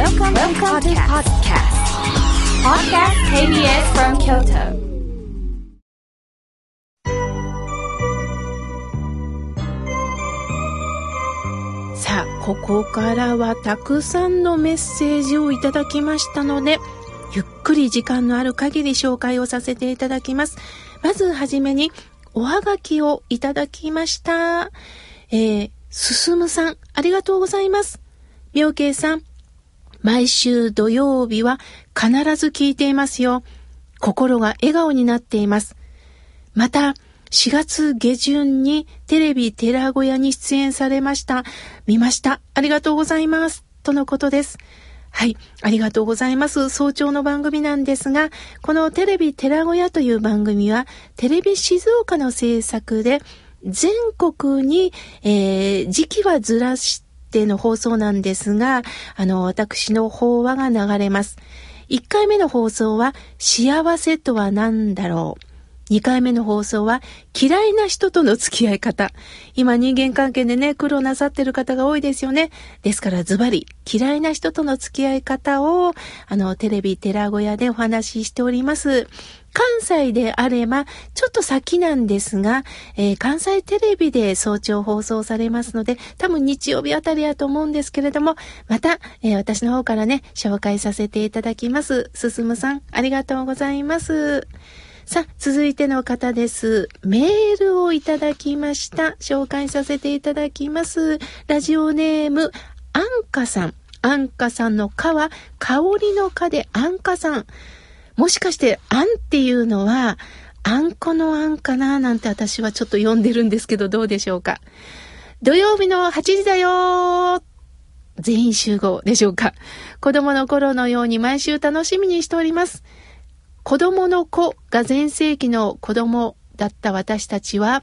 Welcome, Welcome to podcast. Podcast KBS from Kyoto. さあ、ここからはたくさんのメッセージをいただきましたので、ゆっくり時間のある限り紹介をさせていただきます。まずはじめに、おはがきをいただきました。えー、すすむさん、ありがとうございます。みょうけいさん、毎週土曜日は必ず聞いていますよ。心が笑顔になっています。また、4月下旬にテレビ寺小屋に出演されました。見ました。ありがとうございます。とのことです。はい。ありがとうございます。早朝の番組なんですが、このテレビ寺小屋という番組は、テレビ静岡の制作で、全国に、えー、時期はずらしての放送なんですが、あの、私の法話が流れます。1回目の放送は、幸せとは何だろう。2回目の放送は嫌いな人との付き合い方。今人間関係でね、苦労なさってる方が多いですよね。ですからズバリ、嫌いな人との付き合い方を、あの、テレビ寺小屋でお話ししております。関西であれば、ちょっと先なんですが、えー、関西テレビで早朝放送されますので、多分日曜日あたりやと思うんですけれども、また、えー、私の方からね、紹介させていただきます。すすむさん、ありがとうございます。さあ、続いての方です。メールをいただきました。紹介させていただきます。ラジオネーム、アンカさん。アンカさんのかは、香りのかでアンカさん。もしかして、アンっていうのは、あんこのあんかななんて私はちょっと読んでるんですけど、どうでしょうか。土曜日の8時だよ全員集合でしょうか。子供の頃のように毎週楽しみにしております。子供の子が前世紀の子供だった私たちは、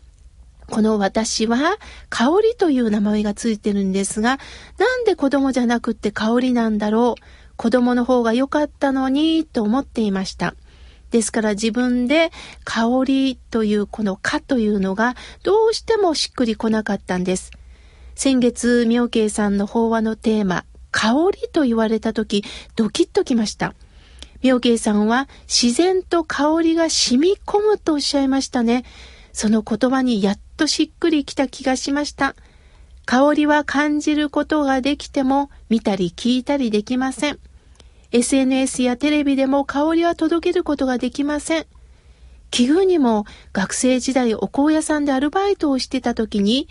この私は香りという名前がついてるんですが、なんで子供じゃなくって香りなんだろう？子供の方が良かったのに、と思っていました。ですから自分で香りというこのかというのがどうしてもしっくりこなかったんです。先月、妙慶さんの法話のテーマ、香りと言われた時、ドキッときました。妙慶さんは自然と香りが染み込むとおっしゃいましたね。その言葉にやっとしっくりきた気がしました。香りは感じることができても見たり聞いたりできません。SNS やテレビでも香りは届けることができません。奇遇にも学生時代お香屋さんでアルバイトをしてた時に、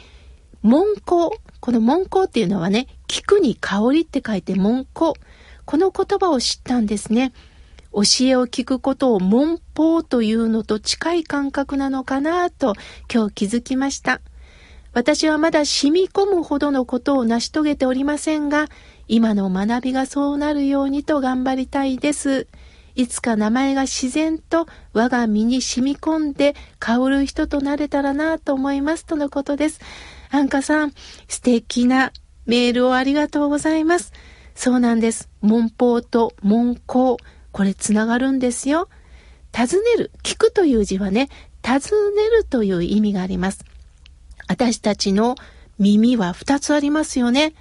門香、この門香っていうのはね、菊に香りって書いて門香。この言葉を知ったんですね。教えを聞くことを文法というのと近い感覚なのかなと今日気づきました。私はまだ染み込むほどのことを成し遂げておりませんが、今の学びがそうなるようにと頑張りたいです。いつか名前が自然と我が身に染み込んで香る人となれたらなと思いますとのことです。アンカさん、素敵なメールをありがとうございます。そうなんです。文法と文法。これつながるんですよ。尋ねる、聞くという字はね、尋ねるという意味があります。私たちの耳は二つありますよね。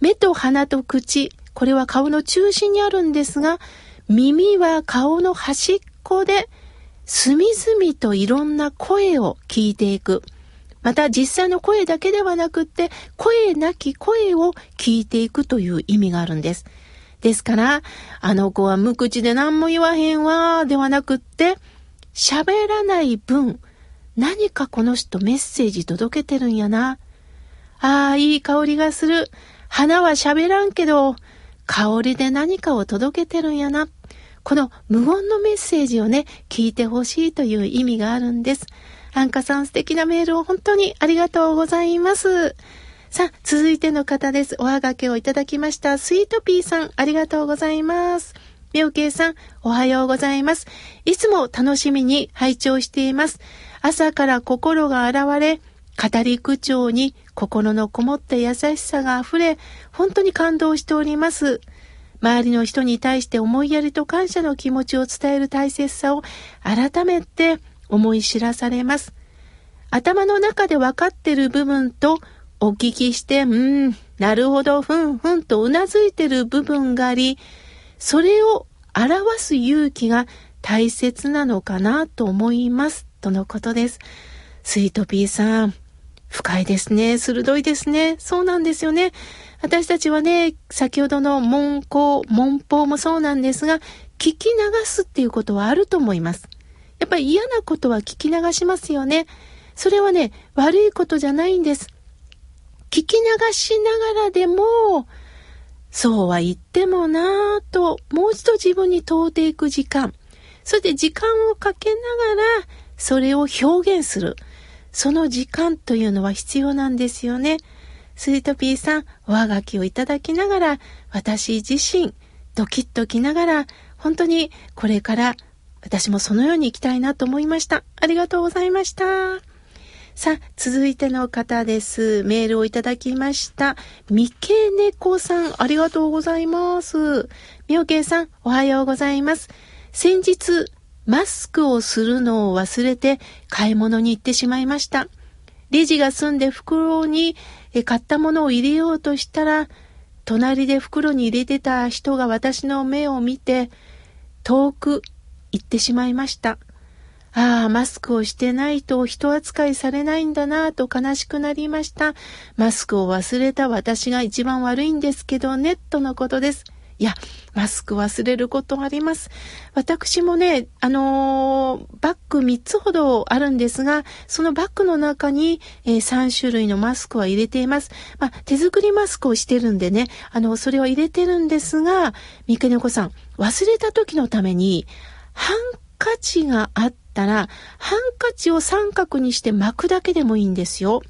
目と鼻と口、これは顔の中心にあるんですが、耳は顔の端っこで、隅々といろんな声を聞いていく。また実際の声だけではなくって、声なき声を聞いていくという意味があるんです。ですから、あの子は無口で何も言わへんわ、ではなくって、喋らない分、何かこの人メッセージ届けてるんやな。ああ、いい香りがする。花は喋らんけど、香りで何かを届けてるんやな。この無言のメッセージをね、聞いてほしいという意味があるんです。アンカさん素敵なメールを本当にありがとうございます。さあ、続いての方です。おはがけをいただきました。スイートピーさん、ありがとうございます。みょうけいさん、おはようございます。いつも楽しみに拝聴しています。朝から心が現れ、語り口調に心のこもった優しさが溢れ、本当に感動しております。周りの人に対して思いやりと感謝の気持ちを伝える大切さを改めて思い知らされます。頭の中で分かっている部分とお聞きして、うん、なるほど、ふんふんとうなずいてる部分があり、それを表す勇気が大切なのかなと思います。とのことです。スイートピーさん、深いですね。鋭いですね。そうなんですよね。私たちはね、先ほどの文法、文法もそうなんですが、聞き流すっていうことはあると思います。やっぱり嫌なことは聞き流しますよね。それはね、悪いことじゃないんです。聞き流しながらでも、そうは言ってもなぁと、もう一度自分に問うていく時間。そして時間をかけながら、それを表現する。その時間というのは必要なんですよね。スイートピーさん、おはがきをいただきながら、私自身、ドキッときながら、本当にこれから私もそのように行きたいなと思いました。ありがとうございました。さあ、続いての方です。メールをいただきました。みけねこさん、ありがとうございます。みおけいさん、おはようございます。先日、マスクをするのを忘れて買い物に行ってしまいました。レジが済んで袋に買ったものを入れようとしたら、隣で袋に入れてた人が私の目を見て、遠く行ってしまいました。ああ、マスクをしてないと人扱いされないんだなぁと悲しくなりました。マスクを忘れた私が一番悪いんですけどね、とのことです。いや、マスク忘れることあります。私もね、あのー、バッグ3つほどあるんですが、そのバッグの中に、えー、3種類のマスクは入れています。まあ、手作りマスクをしてるんでね、あの、それは入れてるんですが、三毛猫さん、忘れた時のために、ハンカチがあってたら、ハンカチを三角にして巻くだけでもいいんですよ。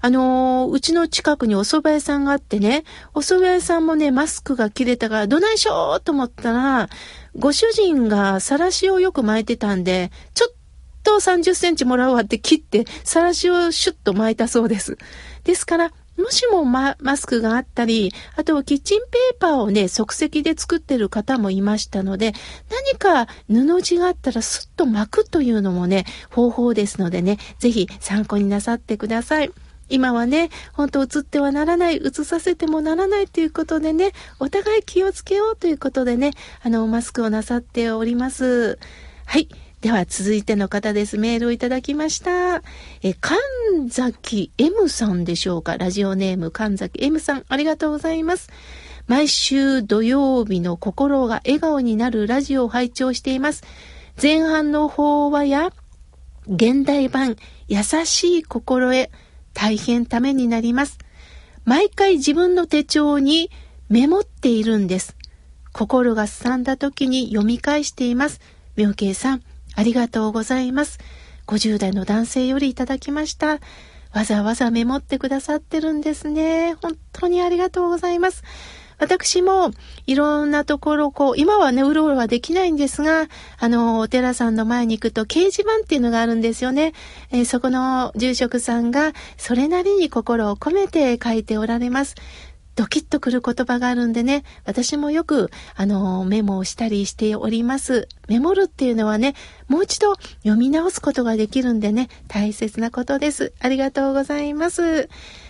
あのー、うちの近くにお蕎麦屋さんがあってね、お蕎麦屋さんもね、マスクが切れたからどないしょーと思ったら、ご主人がさらしをよく巻いてたんで、ちょっと30センチもらうわって切って、さらしをシュッと巻いたそうです。ですから、もしもママスクがあったり、あとはキッチンペーパーをね、即席で作ってる方もいましたので、何か布地があったらスッと巻くというのもね、方法ですのでね、ぜひ参考になさってください。今はね、ほんと映ってはならない、映させてもならないということでね、お互い気をつけようということでね、あの、マスクをなさっております。はい。では続いての方です。メールをいただきました。え、神崎 M さんでしょうか？ラジオネーム神崎 M さん、ありがとうございます。毎週土曜日の心が笑顔になるラジオを拝聴しています。前半の法話や現代版優しい心得、大変ためになります。毎回自分の手帳にメモっているんです。心がすさんだ時に読み返しています。妙慶さん、ありがとうございます。50代の男性よりいただきました。わざわざメモってくださってるんですね。本当にありがとうございます。私もいろんなところ、こう、今はね、うろうろはできないんですが、あの、お寺さんの前に行くと掲示板っていうのがあるんですよね。えー、そこの住職さんがそれなりに心を込めて書いておられます。ドキッとくる言葉があるんでね、私もよく、あの、メモをしたりしております。メモるっていうのはね、もう一度読み直すことができるんでね、大切なことです。ありがとうございます。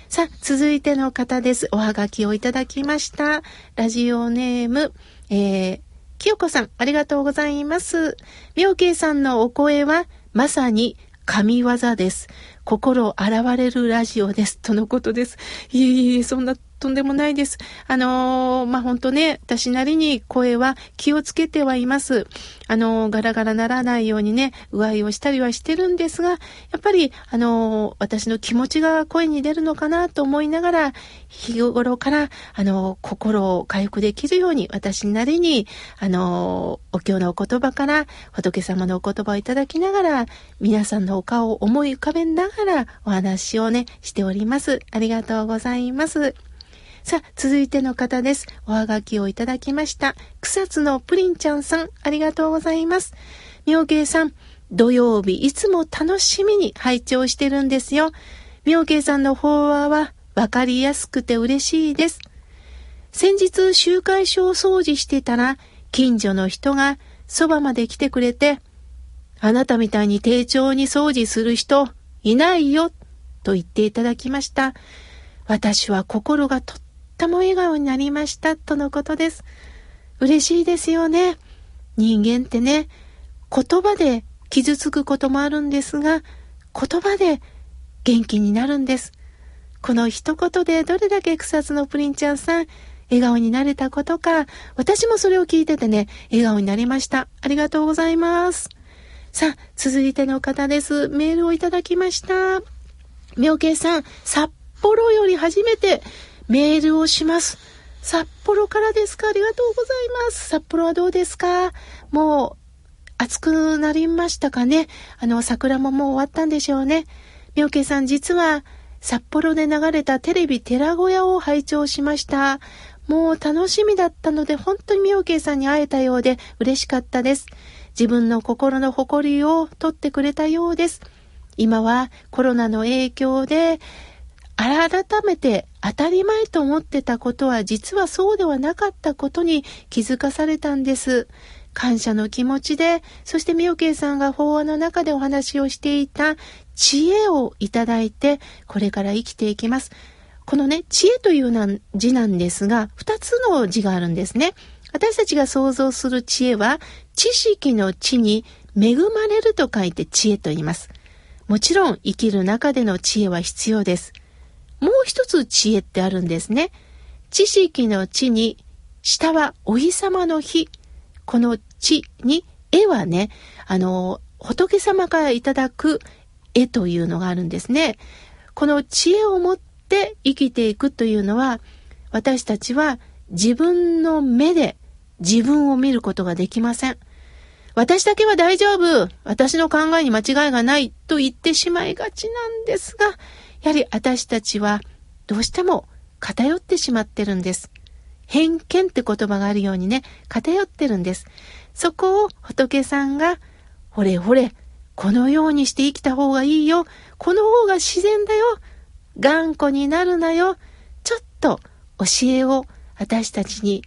さあ、続いての方です。おはがきをいただきました。ラジオネーム、えー、きよこさん、ありがとうございます。みょうけいさんのお声は、まさに神業です。心洗われるラジオです。とのことです。いえいえ、そんなとんでもないです。あのー、まあ、本当ね、私なりに声は気をつけてはいます。あのー、ガラガラならないようにね、う合いをしたりはしてるんですが、やっぱり、あのー、私の気持ちが声に出るのかなと思いながら、日頃から、あの心を回復できるように、私なりに、あのお経のお言葉から、仏様のお言葉をいただきながら、皆さんのお顔を思い浮かべながら、お話をね、しております。ありがとうございます。さあ、続いての方です。おはがきをいただきました。草津のプリンちゃんさん、ありがとうございます。妙慶さん、土曜日いつも楽しみに拝聴してるんですよ。妙慶さんの法話はわかりやすくて嬉しいです。先日集会所を掃除してたら、近所の人がそばまで来てくれて、あなたみたいに丁重に掃除する人いないよ、と言っていただきました。私は心がとっても笑顔になりましたとのことです。嬉しいですよね。人間ってね、言葉で傷つくこともあるんですが、言葉で元気になるんです。この一言でどれだけ草津のプリンちゃんさん、笑顔になれたことか、私もそれを聞いててね、笑顔になりました。ありがとうございます。さあ、続いての方です。メールをいただきました。妙慶さん、札幌より初めてメールをします。札幌からですか？ありがとうございます。札幌はどうですか？もう暑くなりましたかね？あの、桜ももう終わったんでしょうね。妙慶さん、実は札幌で流れたテレビ寺小屋を拝聴しました。もう楽しみだったので本当に妙慶さんに会えたようで嬉しかったです。自分の心の誇りを取ってくれたようです。今はコロナの影響で改めて当たり前と思ってたことは実はそうではなかったことに気づかされたんです。感謝の気持ちで、そしてみおけいさんが法話の中でお話をしていた知恵をいただいて、これから生きていきます。このね、知恵という字なんですが、二つの字があるんですね。私たちが想像する知恵は、知識の知に恵まれると書いて知恵と言います。もちろん生きる中での知恵は必要です。もう一つ知恵ってあるんですね。知識の知に、下はお日様の日。この知に、絵はね、あの、仏様からいただく絵というのがあるんですね。この知恵を持って生きていくというのは、私たちは自分の目で自分を見ることができません。私だけは大丈夫私の考えに間違いがないと言ってしまいがちなんですが、やはり私たちはどうしても偏ってしまってるんです。偏見って言葉があるようにね、偏ってるんです。そこを仏さんが、ほれほれ、このようにして生きた方がいいよ。この方が自然だよ。頑固になるなよ。ちょっと教えを私たちに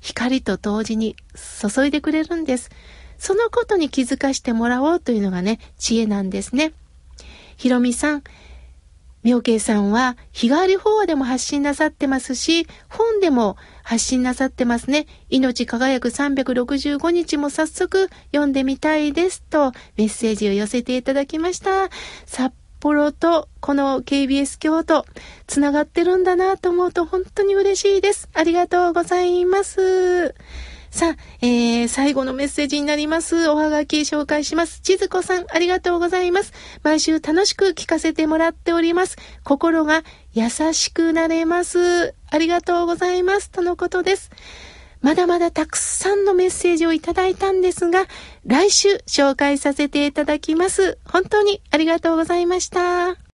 光と同時に注いでくれるんです。そのことに気づかしてもらおうというのがね、知恵なんですね。ひろみさん、妙慶さんは日替わり法話でも発信なさってますし、本でも発信なさってますね。命輝く365日も早速読んでみたいですとメッセージを寄せていただきました。札幌とこの KBS 京都つながってるんだなと思うと本当に嬉しいです。ありがとうございます。さあ、えー、最後のメッセージになります。おはがき紹介します。ちずこさん、ありがとうございます。毎週楽しく聞かせてもらっております。心が優しくなれます。ありがとうございます。とのことです。まだまだたくさんのメッセージをいただいたんですが、来週紹介させていただきます。本当にありがとうございました。